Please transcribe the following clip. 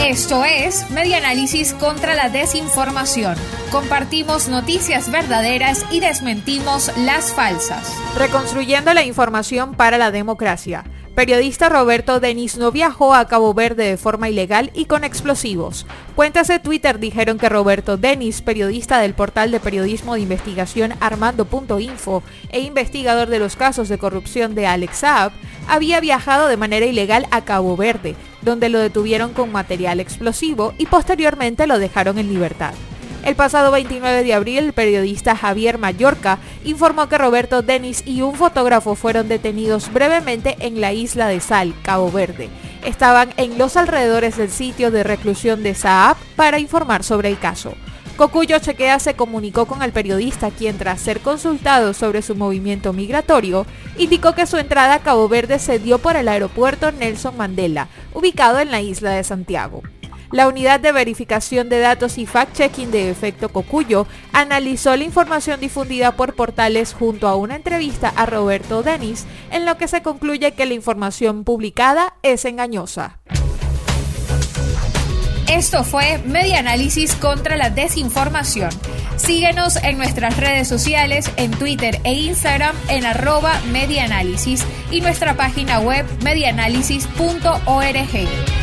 Esto es Media Análisis contra la Desinformación. Compartimos noticias verdaderas y desmentimos las falsas. Reconstruyendo la información para la democracia. Periodista Roberto Denis no viajó a Cabo Verde de forma ilegal y con explosivos. Cuentas de Twitter dijeron que Roberto Denis, periodista del portal de periodismo de investigación Armando.info e investigador de los casos de corrupción de Alex Saab, había viajado de manera ilegal a Cabo Verde, donde lo detuvieron con material explosivo y posteriormente lo dejaron en libertad. El pasado 29 de abril, el periodista Javier Mallorca informó que Roberto Denis y un fotógrafo fueron detenidos brevemente en la isla de Sal, Cabo Verde. Estaban en los alrededores del sitio de reclusión de Saab para informar sobre el caso. Cocuyo Chequea se comunicó con el periodista quien tras ser consultado sobre su movimiento migratorio, indicó que su entrada a Cabo Verde se dio por el aeropuerto Nelson Mandela, ubicado en la isla de Santiago. La unidad de verificación de datos y fact-checking de Efecto Cocuyo analizó la información difundida por portales junto a una entrevista a Roberto Denis, en lo que se concluye que la información publicada es engañosa. Esto fue Media Análisis contra la Desinformación. Síguenos en nuestras redes sociales, en Twitter e Instagram en arroba medianálisis y nuestra página web medianálisis.org.